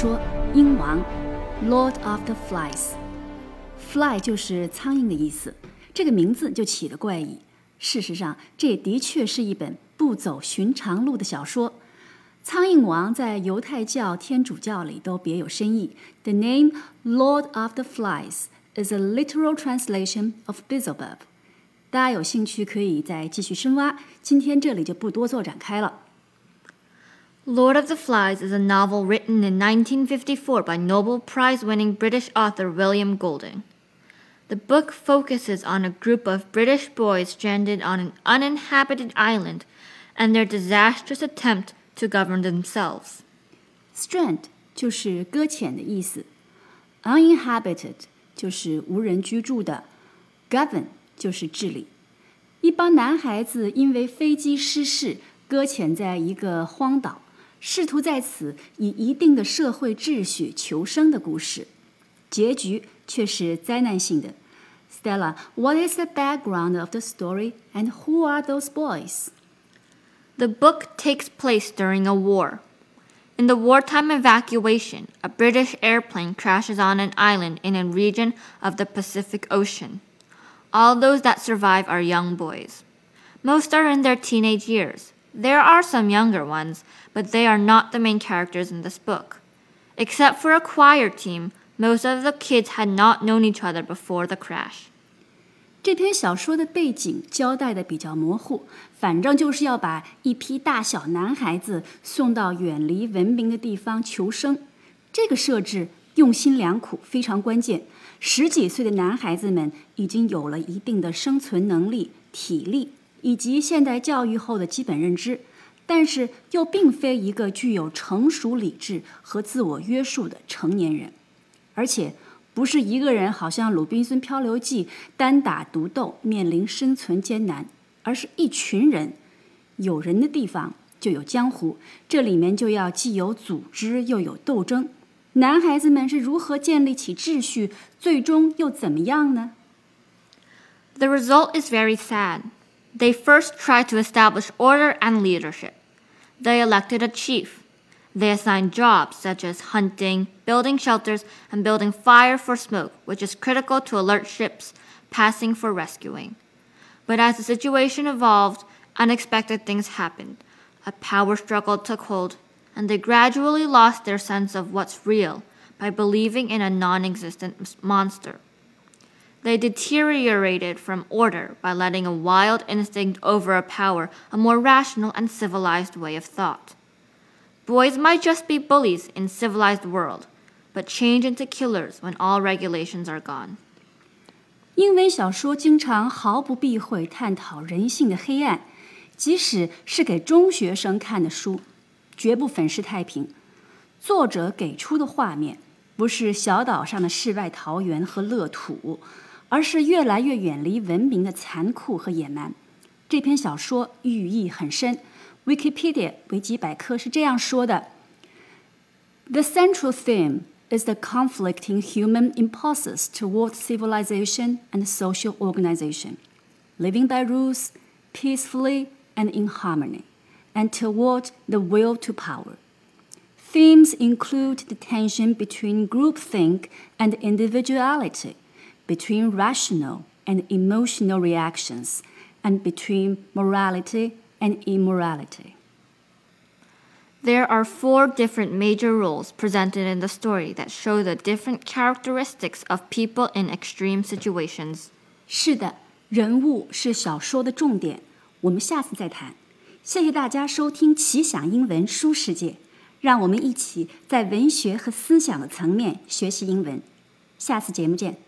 说《鹰王》（Lord of the Flies）。Fly 就是苍蝇的意思，这个名字就起得怪异。事实上，这的确是一本不走寻常路的小说。苍蝇王在犹太教、天主教里都别有深意。The name Lord of the Flies is a literal translation of Beelzebub。大家有兴趣可以再继续深挖，今天这里就不多做展开了。Lord of the Flies is a novel written in 1954 by Nobel Prize winning British author William Golding. The book focuses on a group of British boys stranded on an uninhabited island and their disastrous attempt to govern themselves. Strand 就是搁浅的意思，uninhabited 就是无人居住的，govern 就是治理。一帮男孩子因为飞机失事，搁浅在一个荒岛。 试图在此以一定的社会秩序求生的故事，结局却是灾难性的。Stella, what is the background of the story and who are those boys? The book takes place during a war. In the wartime evacuation, a British airplane crashes on an island in a region of the Pacific Ocean. All those that survive are young boys. Most are in their teenage years. There are some younger ones, but they are not the main characters in this book. Except for a choir team, most of the kids had not known each other before the crash. 这篇小说的背景交代的比较模糊，反正就是要把一批大小男孩子送到远离文明的地方求生。这个设置用心良苦，非常关键。十几岁的男孩子们已经有了一定的生存能力、体力以及现代教育后的基本认知。但是又并非一个具有成熟理智和自我约束的成年人，而且不是一个人，好像《鲁滨孙漂流记》单打独斗面临生存艰难，而是一群人。有人的地方就有江湖，这里面就要既有组织又有斗争。男孩子们是如何建立起秩序，最终又怎么样呢？The result is very sad. They first tried to establish order and leadership. They elected a chief. They assigned jobs such as hunting, building shelters, and building fire for smoke, which is critical to alert ships passing for rescuing. But as the situation evolved, unexpected things happened. A power struggle took hold, and they gradually lost their sense of what's real by believing in a non existent monster. They deteriorated from order by letting a wild instinct overpower a more rational and civilized way of thought. Boys might just be bullies in civilized world, but change into killers when all regulations are gone. 英文小说经常毫不避讳探讨人性的黑暗，即使是给中学生看的书，绝不粉饰太平。作者给出的画面 不是小岛上的世外桃源和乐土，而是越来越远离文明的残酷和野蛮。这篇小说寓意很深。Wikipedia 维基百科是这样说的：“The central theme is the conflicting human impulses toward civilization and social organization, living by rules, peacefully and in harmony, and toward the will to power.” Themes include the tension between groupthink and individuality between rational and emotional reactions, and between morality and immorality. There are four different major roles presented in the story that show the different characteristics of people in extreme situations. 是的，人物是小说的重点，我们下次再谈。谢谢大家收听奇想英文书世界， 让我们一起在文学和思想的层面学习英文。下次节目见。